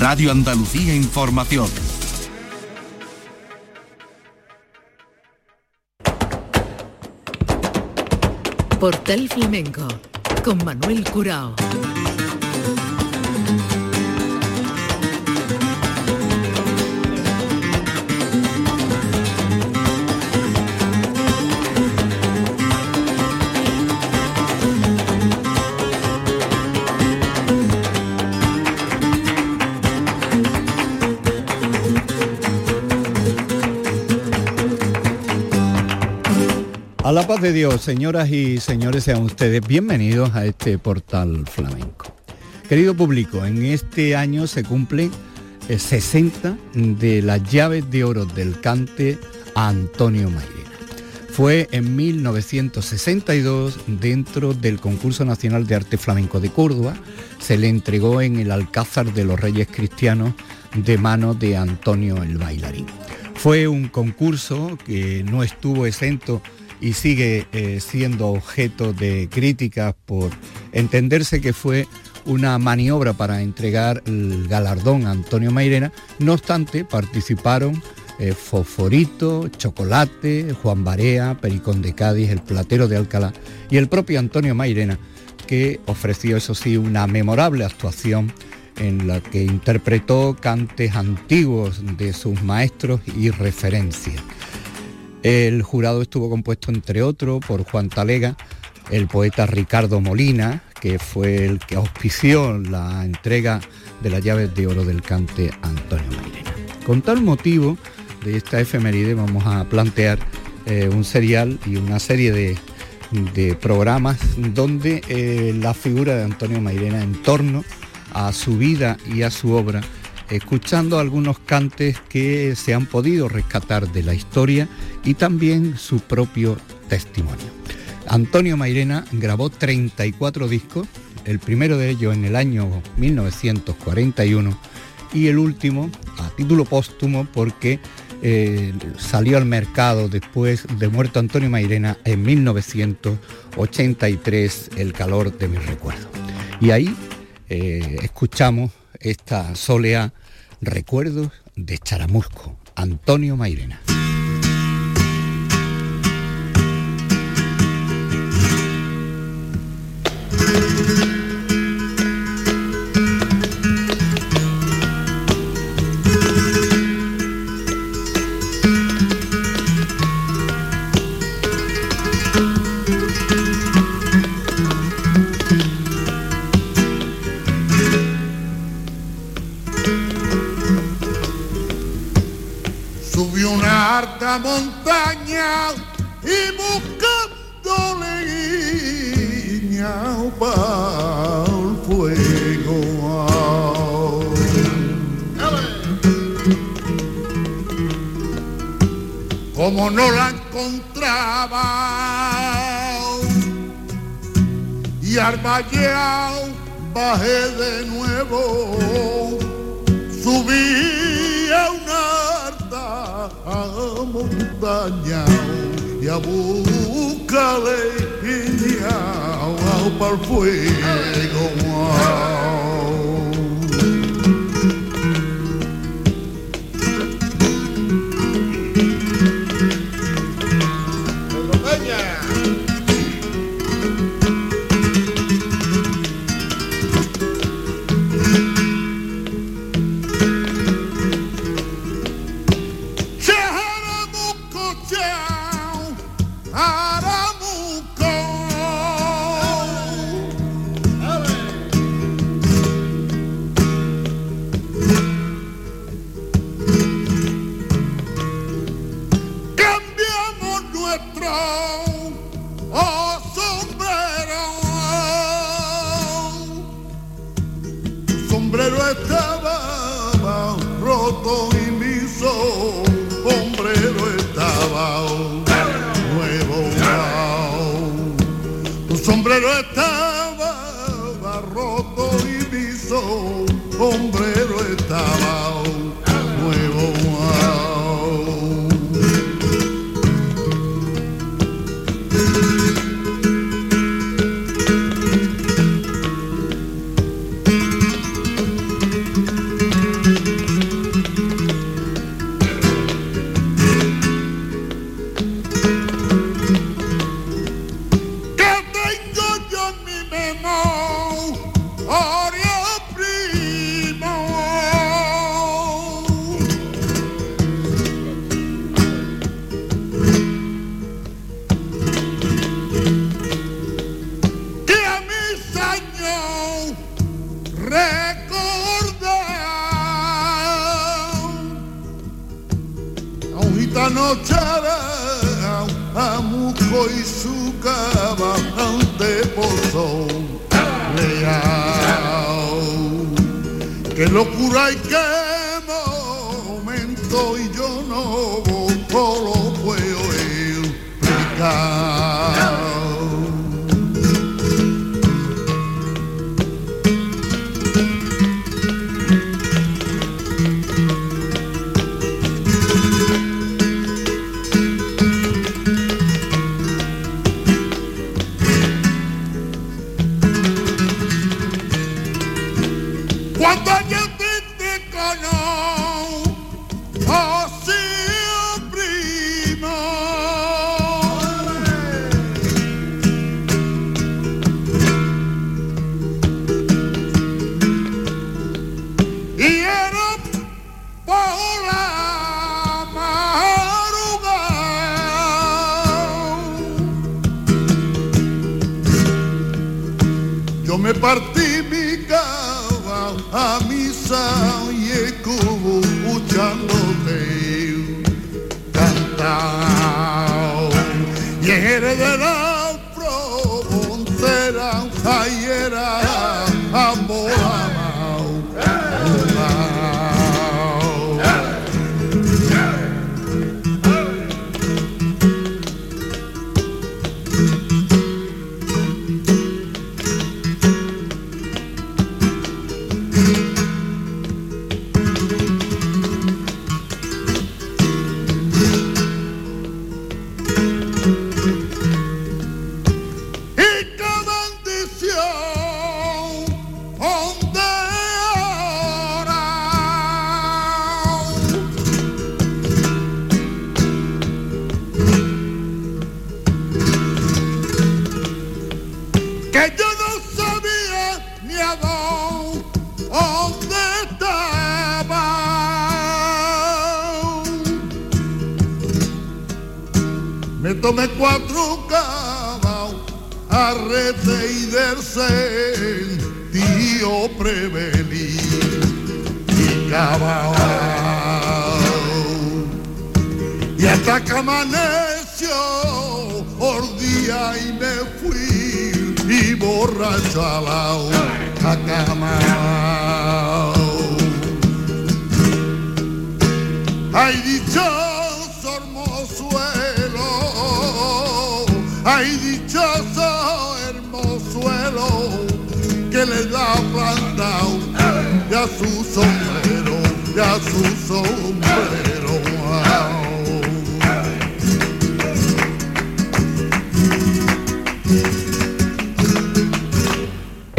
Radio Andalucía Información. Portal Flamenco con Manuel Curao. A la paz de Dios, señoras y señores, sean ustedes bienvenidos a este portal flamenco. Querido público, en este año se cumplen 60 de las llaves de oro del cante a Antonio Mairena. Fue en 1962, dentro del Concurso Nacional de Arte Flamenco de Córdoba, se le entregó en el Alcázar de los Reyes Cristianos de mano de Antonio el Bailarín. Fue un concurso que no estuvo exento y sigue eh, siendo objeto de críticas por entenderse que fue una maniobra para entregar el galardón a Antonio Mairena. No obstante, participaron eh, Fosforito, Chocolate, Juan Barea, Pericón de Cádiz, El Platero de Alcalá y el propio Antonio Mairena, que ofreció, eso sí, una memorable actuación en la que interpretó cantes antiguos de sus maestros y referencias. El jurado estuvo compuesto, entre otros, por Juan Talega, el poeta Ricardo Molina, que fue el que auspició la entrega de las llaves de oro del cante Antonio Mairena. Con tal motivo de esta efeméride vamos a plantear eh, un serial y una serie de, programas donde eh, la figura de Antonio Mairena en torno a su vida y a su obra escuchando algunos cantes que se han podido rescatar de la historia y también su propio testimonio. Antonio Mairena grabó 34 discos, el primero de ellos en el año 1941 y el último a título póstumo porque eh, salió al mercado después de muerto Antonio Mairena en 1983, El calor de mis recuerdos. Y ahí eh, escuchamos esta soleá Recuerdos de Charamusco, Antonio Mairena. Montaña y buscando leña para el fuego. Como no la encontraba y al bajé de nuevo, subí montaña y a buscarle para el fuego.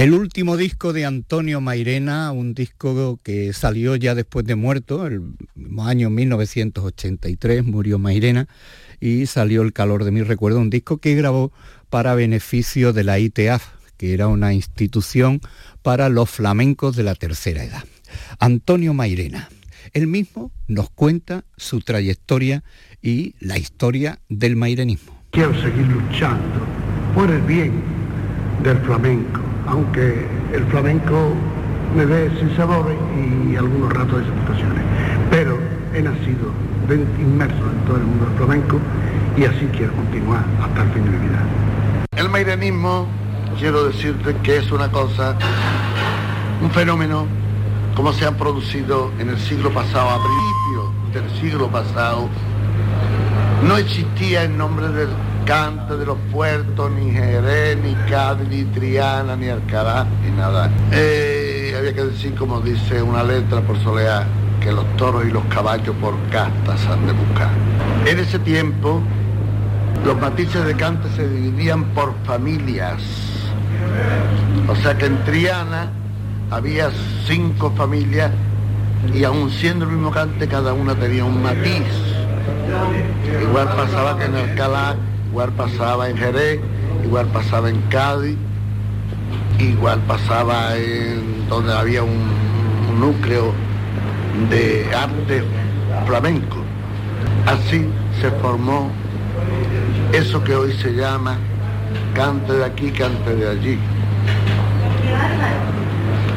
El último disco de Antonio Mairena, un disco que salió ya después de muerto, el año 1983 murió Mairena y salió El calor de mi recuerdo, un disco que grabó para beneficio de la ITAF, que era una institución para los flamencos de la tercera edad. Antonio Mairena, él mismo nos cuenta su trayectoria y la historia del mairenismo. Quiero seguir luchando por el bien del flamenco, aunque el flamenco me dé sin sabores y algunos ratos de situaciones. Pero he nacido inmerso en todo el mundo del flamenco y así quiero continuar hasta el fin de mi vida. El mairenismo, quiero decirte que es una cosa, un fenómeno como se han producido en el siglo pasado, a principios del siglo pasado. No existía el nombre del de los puertos, ni Jerez, ni Cádiz, ni Triana, ni Alcalá, ni nada. Eh, había que decir, como dice una letra por solear, que los toros y los caballos por castas han de buscar. En ese tiempo, los matices de cante se dividían por familias. O sea que en Triana había cinco familias y aun siendo el mismo cante, cada una tenía un matiz. Igual pasaba que en Alcalá, igual pasaba en Jerez, igual pasaba en Cádiz, igual pasaba en donde había un, un núcleo de arte flamenco. Así se formó eso que hoy se llama cante de aquí, cante de allí.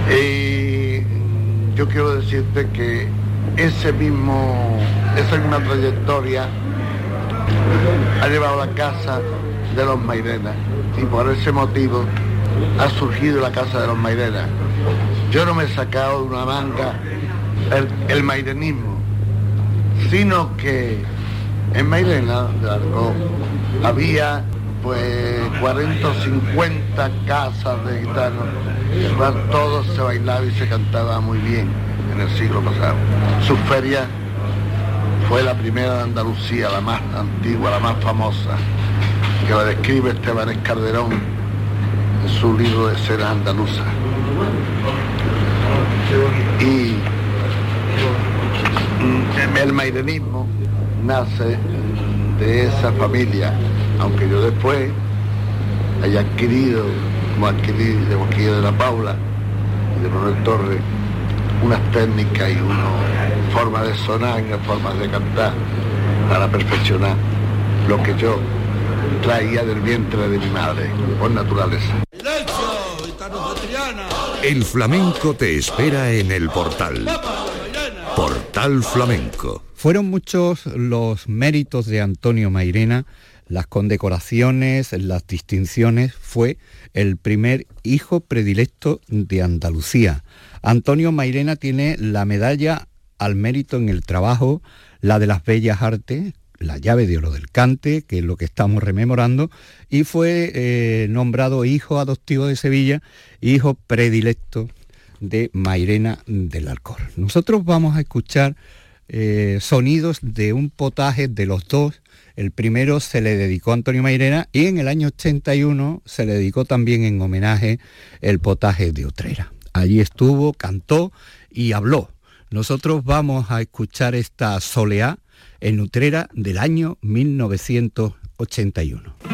Y yo quiero decirte que ese mismo, esa misma trayectoria ha llevado la casa de los Mairena y por ese motivo ha surgido la casa de los Mairena. Yo no me he sacado de una manga el, el mairenismo, sino que en Mairena de Arcó había pues 40 o 50 casas de gitanos, en el cual todo se bailaba y se cantaba muy bien en el siglo pasado. Su feria fue la primera de Andalucía, la más antigua, la más famosa, que la describe Esteban Escarderón en su libro de ceras andaluzas. Y mm, el mairenismo nace de esa familia, aunque yo después haya adquirido, como adquirí de Boquilla de la Paula y de Manuel Torres, unas técnicas y una forma de sonar y unas formas de cantar para perfeccionar lo que yo traía del vientre de mi madre, por naturaleza. El flamenco te espera en el portal. Portal Flamenco. Fueron muchos los méritos de Antonio Mairena, las condecoraciones, las distinciones. Fue el primer hijo predilecto de Andalucía. Antonio Mairena tiene la medalla al mérito en el trabajo, la de las bellas artes, la llave de oro del cante, que es lo que estamos rememorando, y fue eh, nombrado hijo adoptivo de Sevilla, hijo predilecto de Mairena del Alcor. Nosotros vamos a escuchar eh, sonidos de un potaje de los dos. El primero se le dedicó a Antonio Mairena y en el año 81 se le dedicó también en homenaje el potaje de Utrera. Allí estuvo, cantó y habló. Nosotros vamos a escuchar esta soleá en Utrera del año 1981.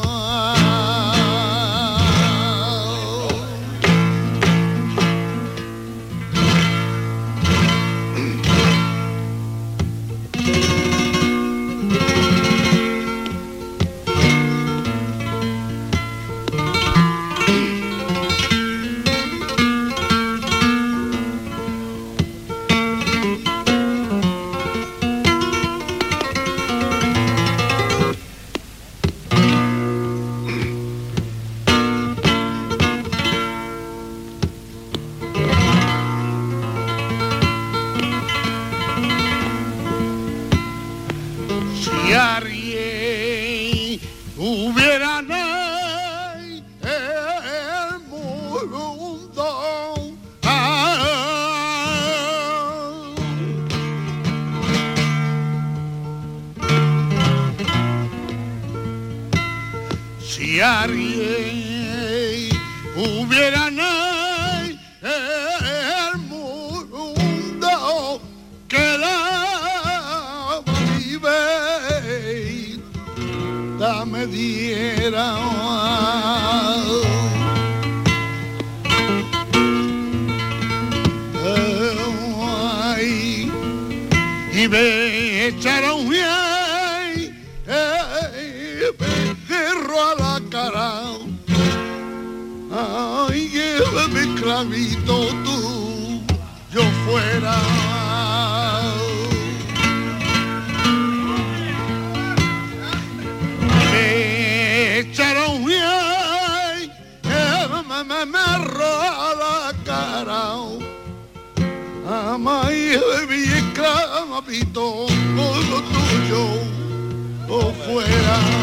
ay, eh, perro a la cara. Ay, llévame clavito tú, yo fuera. Me echaron, eh, me, la cara esclavito tuyo o fuera.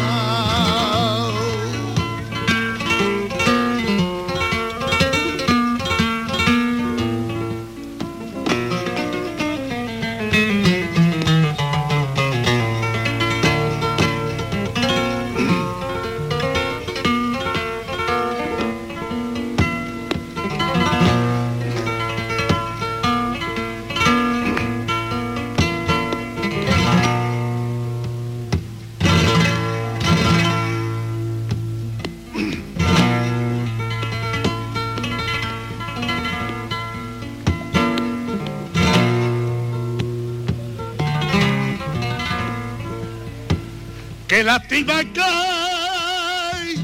Que lástima que hay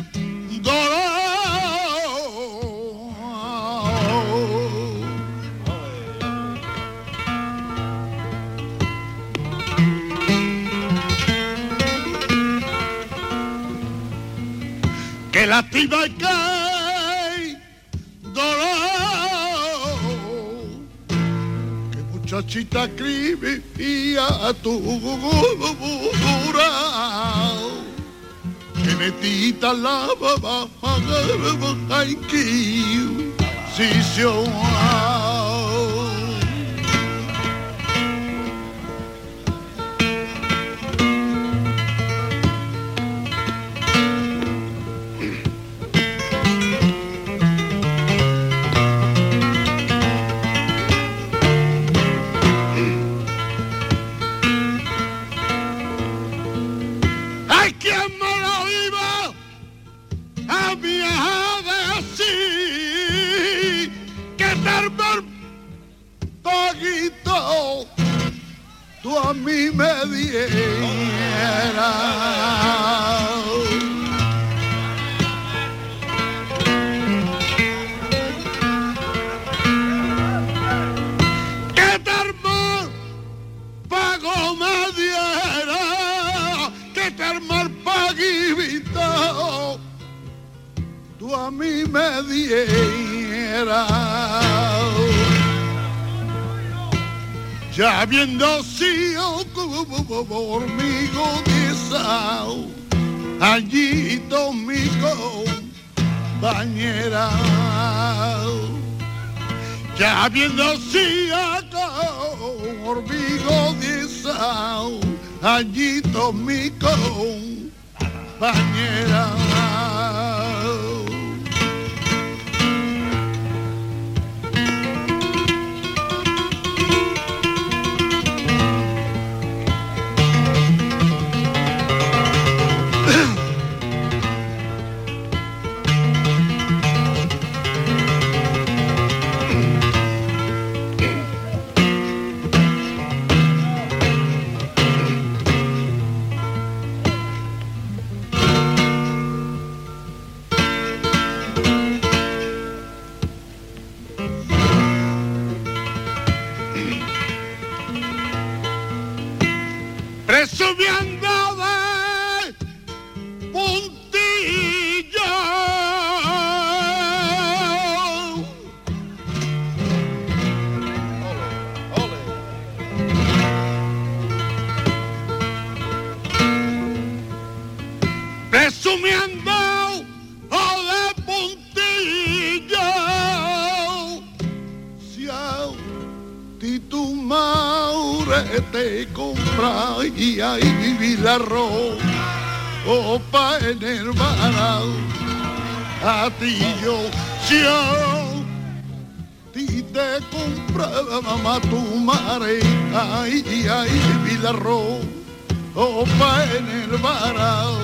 dolor. Que lástima que hay dolor. Que muchachita escribía tu dura metita la baba ay que si tú a mí me dieras. que termar pago me diera, que termar paguito tú a mí me dieras. Ya viendo sido conmigo disao, allí mi compañera. Ya viendo sido conmigo disao, allí mi compañera. Pa en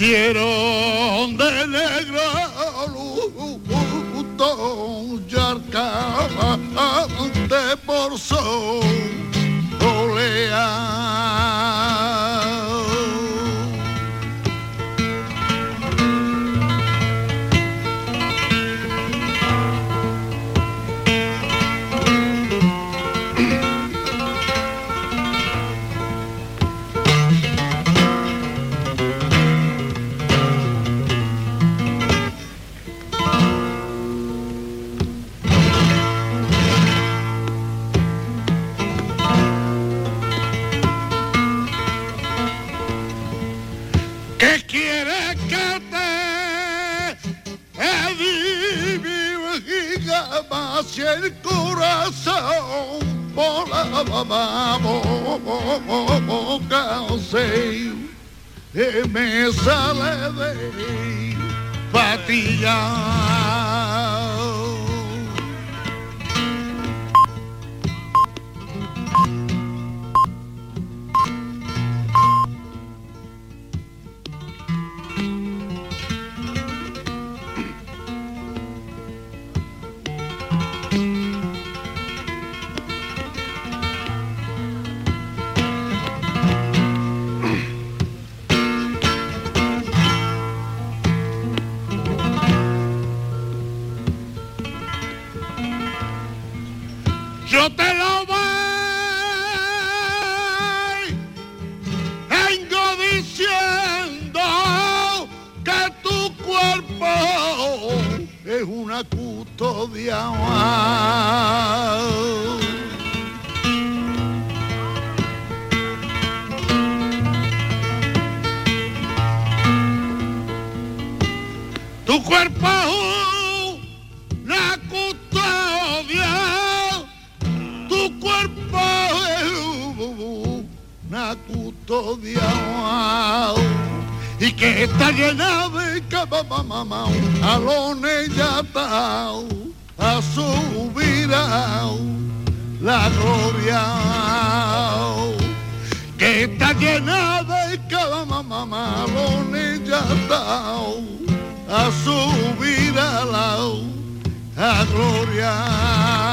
Quiero de negra luz yarca de por su. si el corazón volaba mambo casi me sale de patillar. yo te lo voy. Vengo diciendo que tu cuerpo es una custodia. Tu cuerpo y que está llena de mamá alones ya a subir la gloria que está llena de mamá alones ya a subir a la a gloria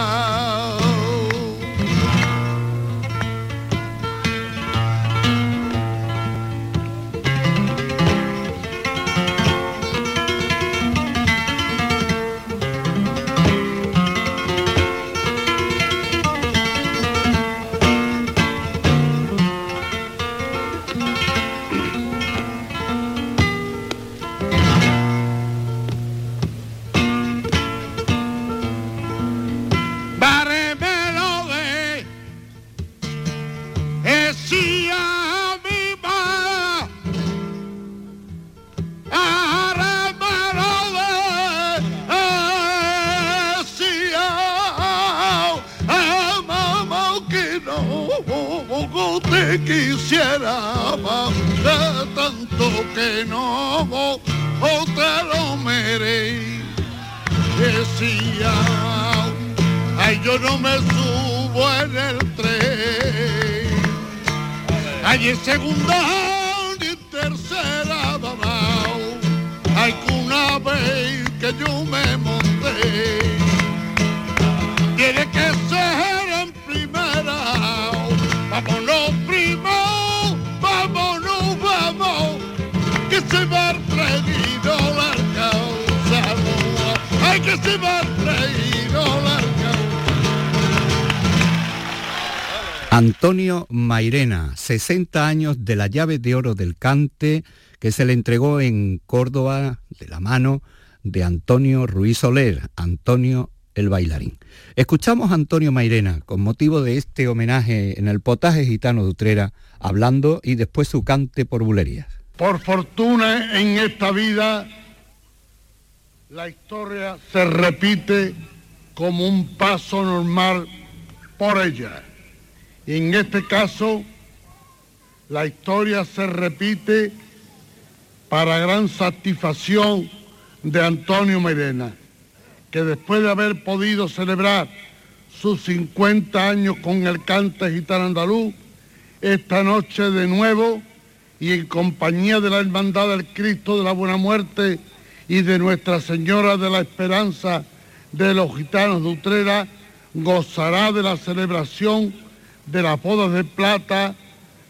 quisiera amar tanto que no o te lo merecía. Ay, yo no me subo en el tren. Ay, en segunda en tercera, mamá. Ay, que una vez que yo me monté. Antonio Mairena, 60 años de la llave de oro del cante que se le entregó en Córdoba de la mano de Antonio Ruiz Soler, Antonio el bailarín. Escuchamos a Antonio Mairena con motivo de este homenaje en el potaje gitano de Utrera, hablando y después su cante por bulerías. Por fortuna en esta vida la historia se repite como un paso normal por ella. Y en este caso la historia se repite para gran satisfacción de Antonio Mairena que después de haber podido celebrar sus 50 años con el cante gitano andaluz, esta noche de nuevo y en compañía de la Hermandad del Cristo de la Buena Muerte y de Nuestra Señora de la Esperanza de los Gitanos de Utrera, gozará de la celebración de las bodas de plata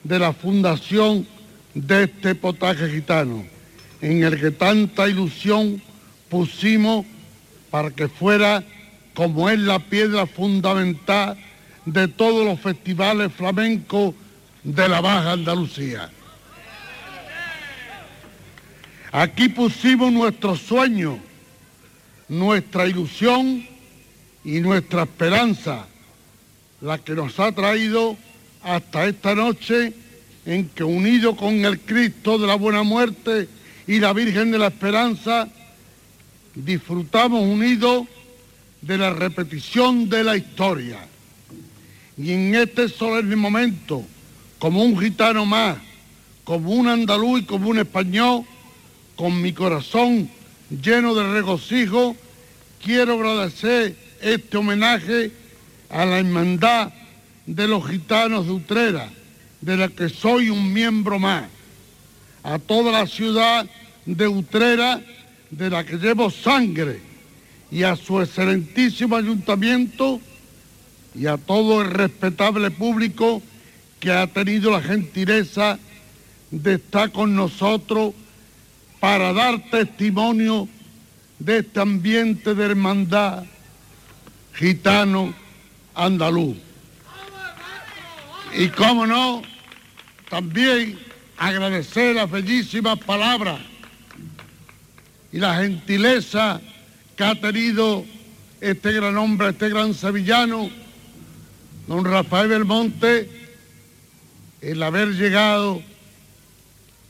de la fundación de este potaje gitano, en el que tanta ilusión pusimos para que fuera como es la piedra fundamental de todos los festivales flamencos de la Baja Andalucía. Aquí pusimos nuestro sueño, nuestra ilusión y nuestra esperanza, la que nos ha traído hasta esta noche en que unido con el Cristo de la Buena Muerte y la Virgen de la Esperanza, disfrutamos unidos de la repetición de la historia. Y en este solemne momento, como un gitano más, como un andaluz y como un español, con mi corazón lleno de regocijo, quiero agradecer este homenaje a la hermandad de los gitanos de Utrera, de la que soy un miembro más, a toda la ciudad de Utrera de la que llevo sangre y a su excelentísimo ayuntamiento y a todo el respetable público que ha tenido la gentileza de estar con nosotros para dar testimonio de este ambiente de hermandad gitano andaluz. Y cómo no, también agradecer las bellísimas palabras y la gentileza que ha tenido este gran hombre, este gran sevillano, don Rafael Belmonte, el haber llegado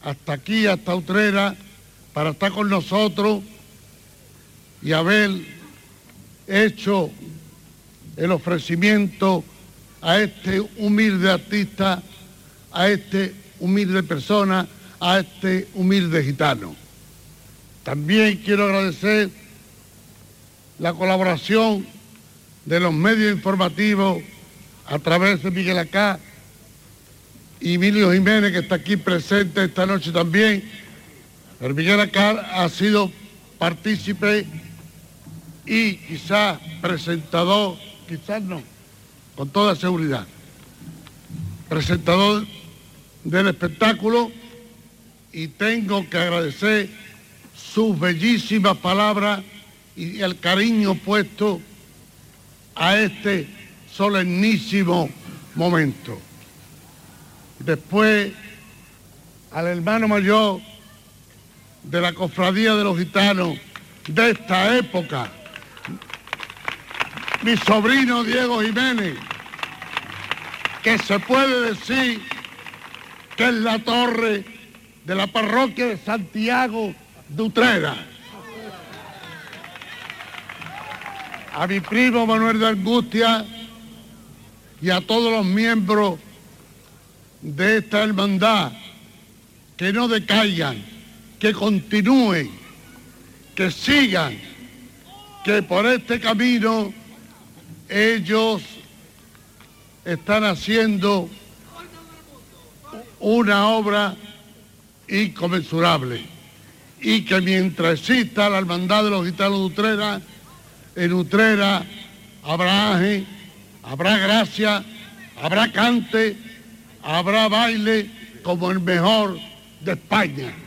hasta aquí, hasta Utrera, para estar con nosotros y haber hecho el ofrecimiento a este humilde artista, a este humilde persona, a este humilde gitano. También quiero agradecer la colaboración de los medios informativos a través de Miguel Acá y Emilio Jiménez, que está aquí presente esta noche también. Miguel Acá ha sido partícipe y quizás presentador, quizás no, con toda seguridad, presentador del espectáculo y tengo que agradecer sus bellísimas palabras y el cariño puesto a este solemnísimo momento. Después al hermano mayor de la cofradía de los gitanos de esta época, mi sobrino Diego Jiménez, que se puede decir que es la torre de la parroquia de Santiago de Utrera. A mi primo Manuel de Angustia y a todos los miembros de esta hermandad que no decaigan, que continúen, que sigan, que por este camino ellos están haciendo una obra inconmensurable y que mientras exista la hermandad de los gitanos de Utrera, en Utrera habrá ángel, habrá gracia, habrá cante, habrá baile como el mejor de España.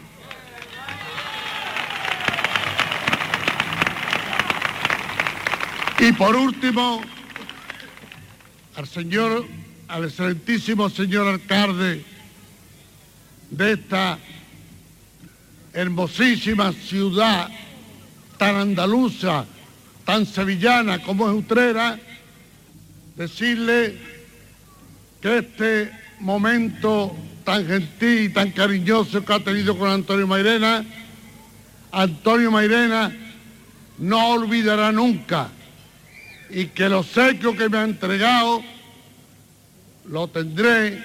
Y por último, al señor, al excelentísimo señor alcalde de esta hermosísima ciudad tan andaluza, tan sevillana como es Utrera, decirle que este momento tan gentil y tan cariñoso que ha tenido con Antonio Mairena, Antonio Mairena no olvidará nunca y que los secos que me ha entregado lo tendré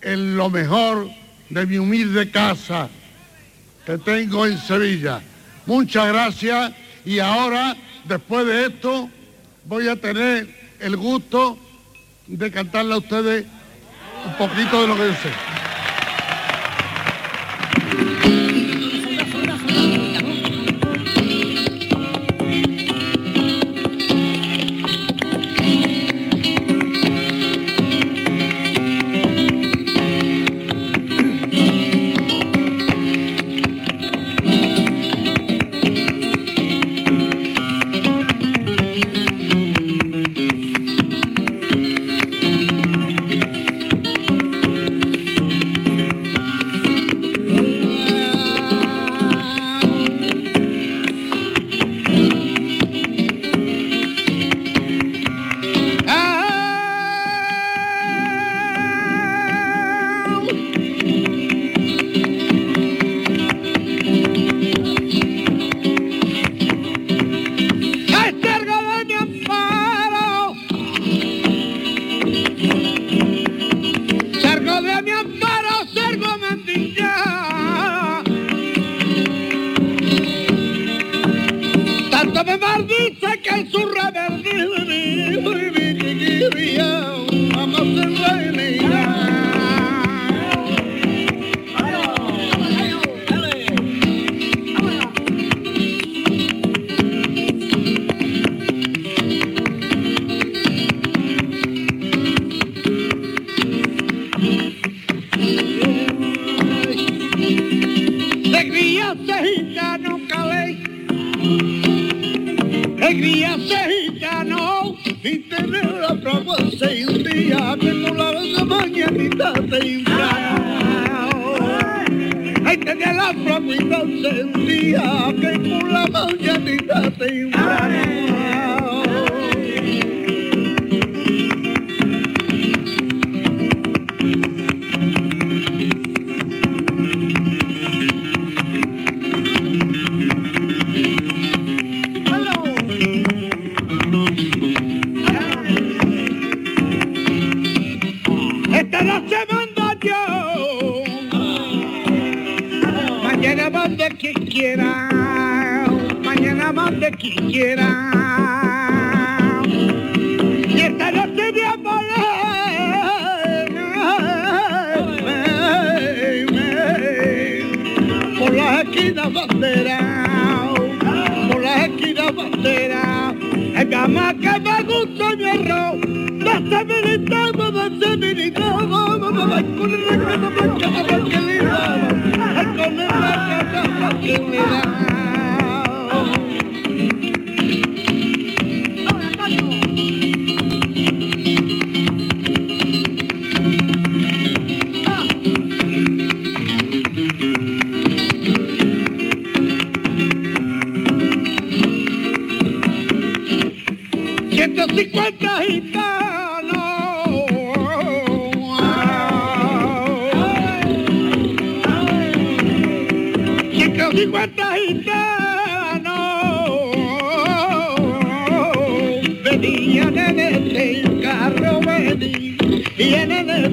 en lo mejor de mi humilde casa que tengo en Sevilla. Muchas gracias y ahora, después de esto, voy a tener el gusto de cantarle a ustedes un poquito de lo que yo sé. quisiera. Y esta noche de amor, me, por las esquinas banderas, por las esquinas banderas, en cama que me gusta mi arroz, no se militamos, no se con el recado,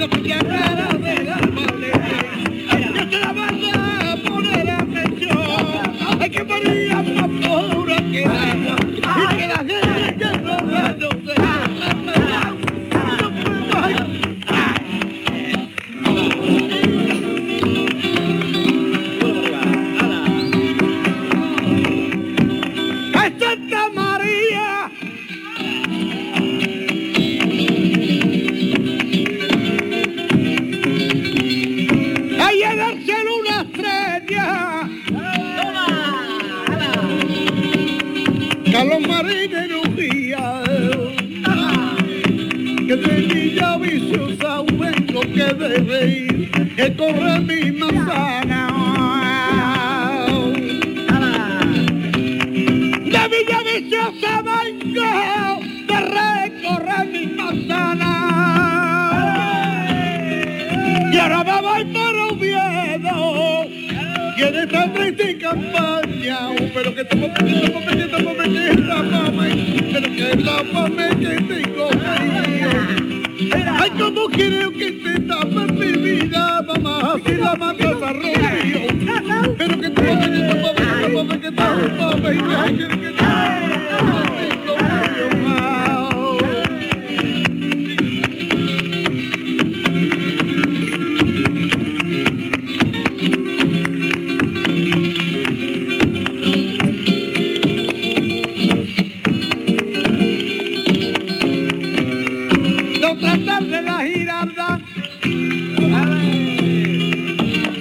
lo que.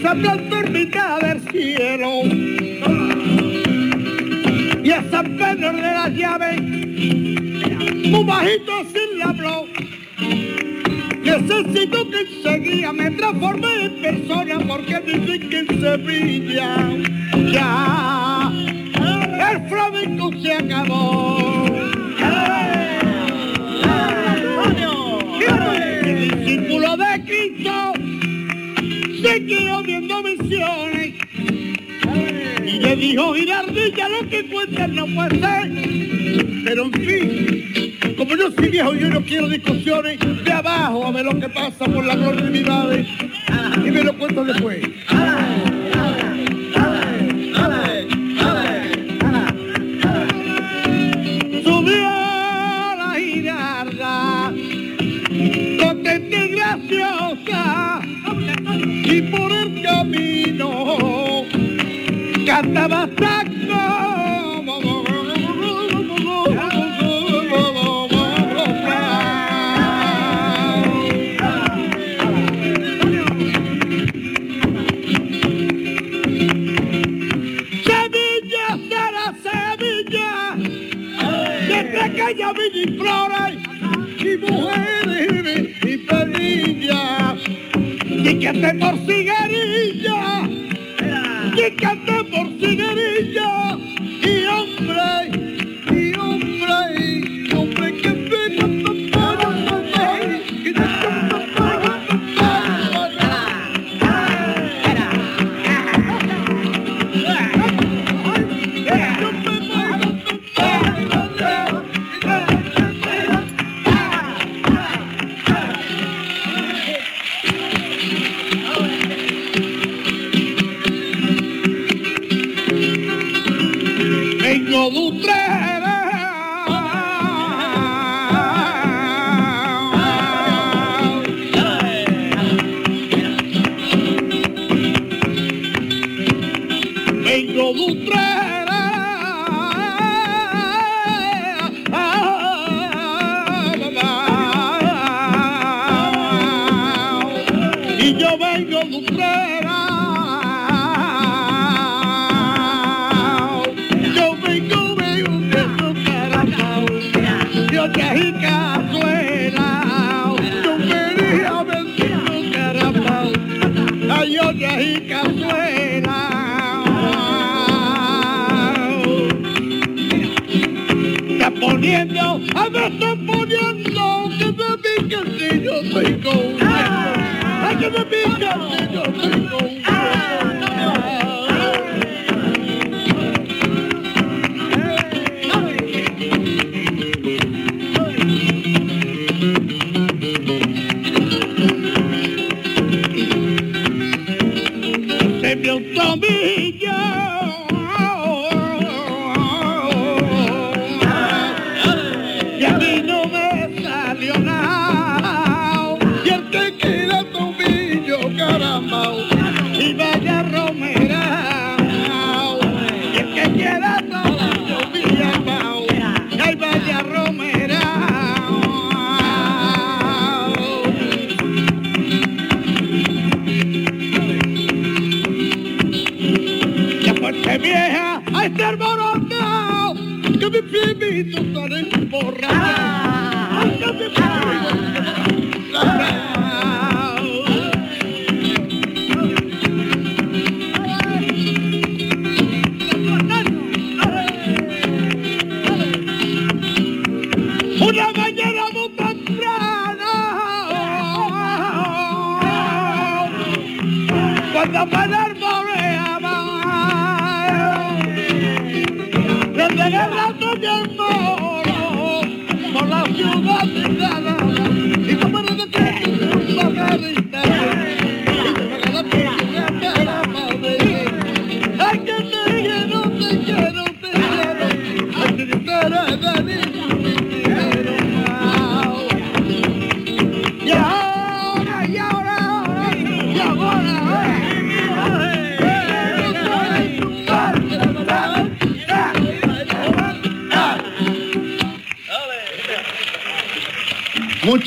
Se plantó en mitad del cielo. Y esa pena de las llaves, muy bajito así le habló. Necesito que enseguida me transforme en persona porque dicen que en Sevilla ya el flamenco se acabó. El discípulo de Cristo siguió viendo visiones y le dijo Girardilla lo que cuentas no puede ser. Pero en fin, como yo soy viejo yo no quiero discusiones, de abajo a ver lo que pasa por la gloria de mi madre y me lo cuento después. Cantaba que ella villa y flores, y mujeres y pedillas, y que por está emborrachado. Ay, que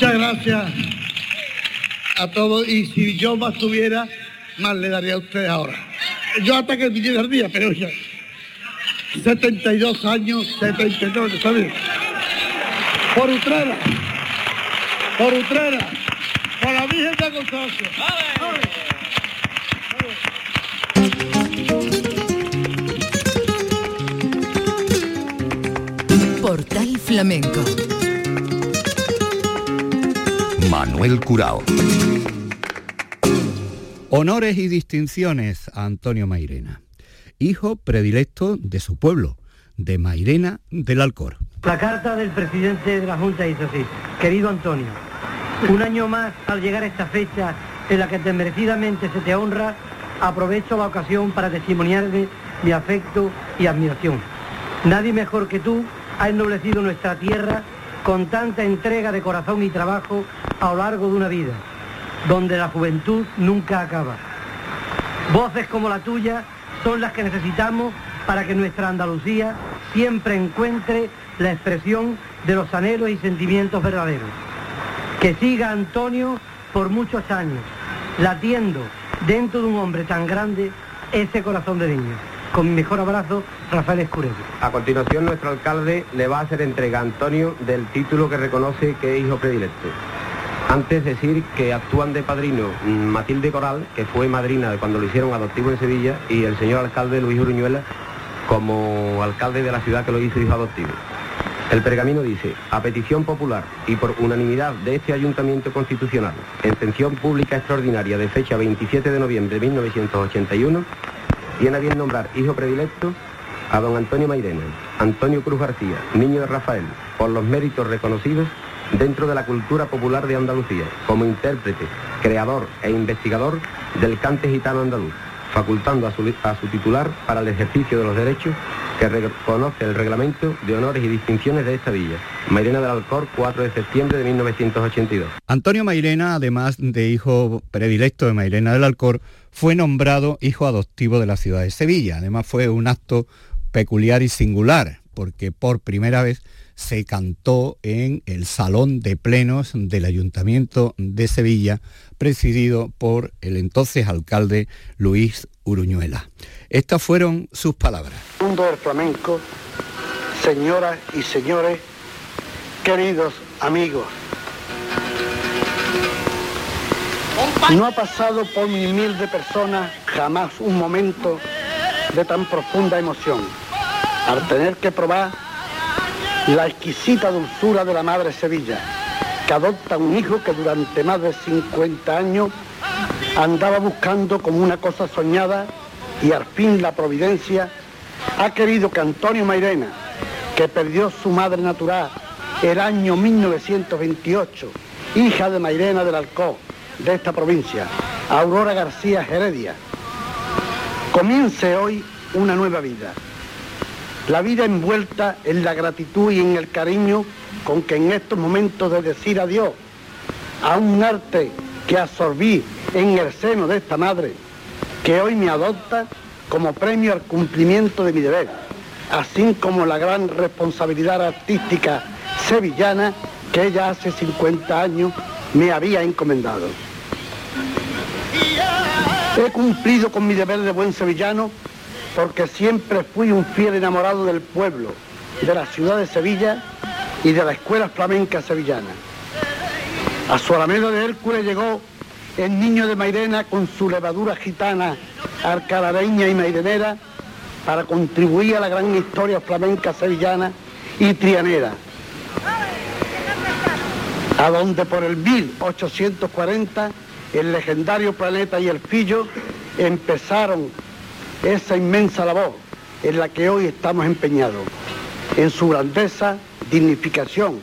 Muchas gracias a todos y si yo más tuviera, más le daría a usted ahora. Yo hasta que viniera el día, pero ya. 72 años, 72, ¿está bien? Por Utrera, por Utrera, por la Virgen de Constancia. Portal Flamenco. Manuel Curao. Honores y distinciones a Antonio Mairena, hijo predilecto de su pueblo, de Mairena del Alcor. La carta del presidente de la Junta dice así, querido Antonio, un año más al llegar a esta fecha en la que merecidamente se te honra, aprovecho la ocasión para testimoniarme mi afecto y admiración. Nadie mejor que tú ha ennoblecido nuestra tierra con tanta entrega de corazón y trabajo a lo largo de una vida, donde la juventud nunca acaba. Voces como la tuya son las que necesitamos para que nuestra Andalucía siempre encuentre la expresión de los anhelos y sentimientos verdaderos. Que siga Antonio por muchos años, latiendo dentro de un hombre tan grande ese corazón de niño. Con mi mejor abrazo, Rafael Escurero. A continuación, nuestro alcalde le va a hacer entrega a Antonio del título que reconoce que es hijo predilecto. Antes decir que actúan de padrino Matilde Coral, que fue madrina cuando lo hicieron adoptivo en Sevilla, y el señor alcalde Luis Uruñuela como alcalde de la ciudad que lo hizo hijo adoptivo. El pergamino dice, a petición popular y por unanimidad de este Ayuntamiento Constitucional, en pública extraordinaria de fecha 27 de noviembre de 1981, tiene a bien nombrar hijo predilecto a don Antonio Mairena, Antonio Cruz García, niño de Rafael, por los méritos reconocidos dentro de la cultura popular de Andalucía, como intérprete, creador e investigador del cante gitano andaluz, facultando a su, a su titular para el ejercicio de los derechos que reconoce el reglamento de honores y distinciones de esta villa. Mairena del Alcor, 4 de septiembre de 1982. Antonio Mairena, además de hijo predilecto de Mairena del Alcor, fue nombrado hijo adoptivo de la ciudad de Sevilla. Además fue un acto peculiar y singular, porque por primera vez se cantó en el Salón de Plenos del Ayuntamiento de Sevilla, presidido por el entonces alcalde Luis Uruñuela. Estas fueron sus palabras. Mundo del flamenco, señoras y señores, queridos amigos, no ha pasado por mi humilde persona jamás un momento de tan profunda emoción al tener que probar la exquisita dulzura de la Madre Sevilla, que adopta un hijo que durante más de 50 años andaba buscando como una cosa soñada y al fin la providencia ha querido que Antonio Mairena, que perdió su madre natural el año 1928, hija de Mairena del Alcó, de esta provincia, Aurora García Heredia, comience hoy una nueva vida. La vida envuelta en la gratitud y en el cariño con que en estos momentos de decir adiós a un arte que absorbí en el seno de esta madre, que hoy me adopta como premio al cumplimiento de mi deber, así como la gran responsabilidad artística sevillana que ella hace 50 años me había encomendado. He cumplido con mi deber de buen sevillano porque siempre fui un fiel enamorado del pueblo, de la ciudad de Sevilla y de la escuela flamenca sevillana. A su alameda de Hércules llegó el niño de Mairena con su levadura gitana, alcalareña y mairenera, para contribuir a la gran historia flamenca sevillana y trianera, a donde por el 1840 el legendario planeta y el Fillo empezaron esa inmensa labor en la que hoy estamos empeñados, en su grandeza, dignificación,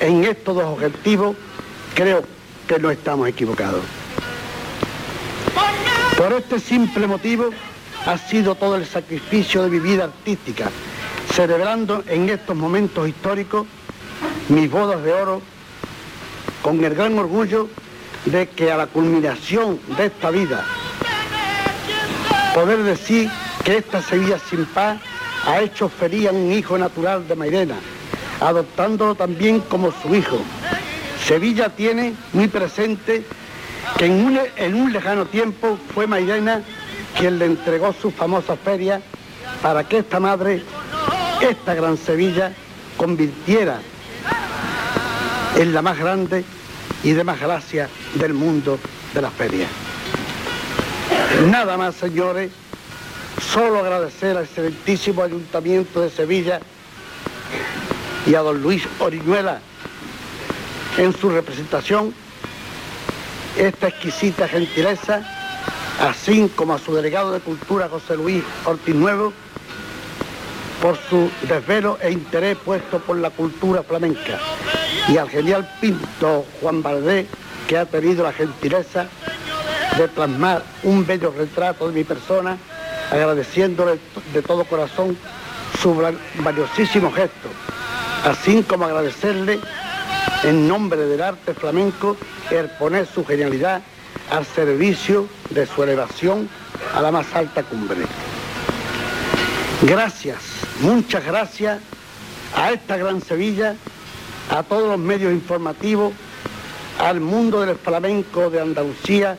en estos dos objetivos, creo que no estamos equivocados. Por este simple motivo ha sido todo el sacrificio de mi vida artística, celebrando en estos momentos históricos mis bodas de oro con el gran orgullo de que a la culminación de esta vida poder decir que esta Sevilla sin paz ha hecho feliz a un hijo natural de Mairena, adoptándolo también como su hijo. Sevilla tiene muy presente que en un, en un lejano tiempo fue Mairena quien le entregó su famosa feria para que esta madre, esta gran Sevilla, convirtiera en la más grande y de más gracia del mundo de las ferias. Nada más, señores, solo agradecer al excelentísimo Ayuntamiento de Sevilla y a don Luis Oriñuela en su representación esta exquisita gentileza, así como a su delegado de Cultura José Luis Ortiz Nuevo, por su desvelo e interés puesto por la cultura flamenca, y al genial pinto Juan Valdés, que ha tenido la gentileza de plasmar un bello retrato de mi persona, agradeciéndole de todo corazón su valiosísimo gesto, así como agradecerle en nombre del arte flamenco el poner su genialidad al servicio de su elevación a la más alta cumbre. Gracias, muchas gracias a esta gran Sevilla, a todos los medios informativos, al mundo del flamenco de Andalucía,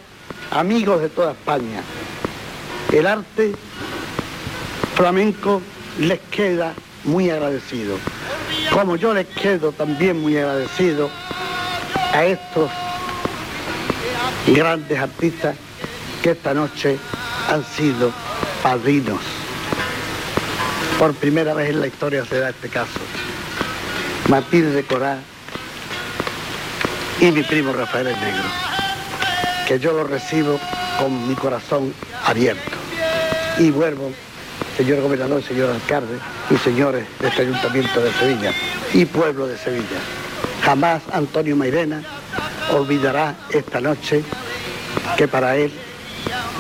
amigos de toda España. El arte flamenco les queda muy agradecido como yo les quedo también muy agradecido a estos grandes artistas que esta noche han sido padrinos. Por primera vez en la historia se da este caso. Matilde Corá y mi primo Rafael el Negro, que yo lo recibo con mi corazón abierto. Y vuelvo señor gobernador, señor alcalde y señores de este ayuntamiento de Sevilla y pueblo de Sevilla. Jamás Antonio Mairena olvidará esta noche que para él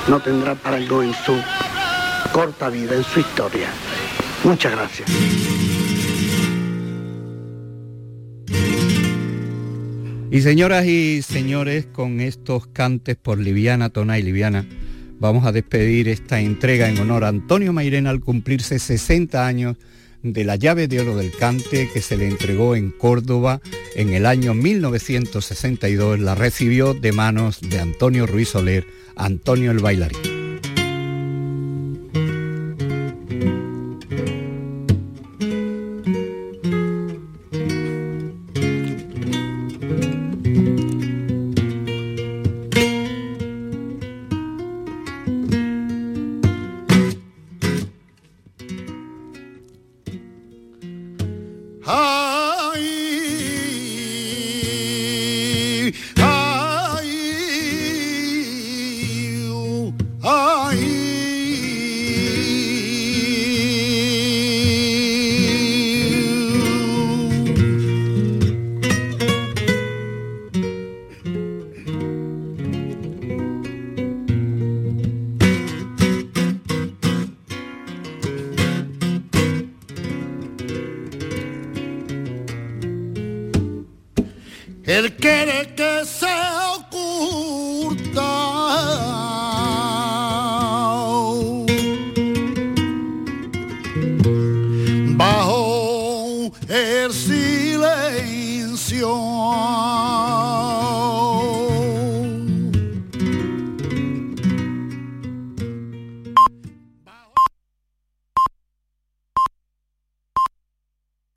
no tendrá parangón en su corta vida, en su historia. Muchas gracias. Y señoras y señores, con estos cantes por Liviana, Tona y Liviana, vamos a despedir esta entrega en honor a Antonio Mairena al cumplirse 60 años de la llave de oro del cante que se le entregó en Córdoba en el año 1962. La recibió de manos de Antonio Ruiz Soler, Antonio el bailarín.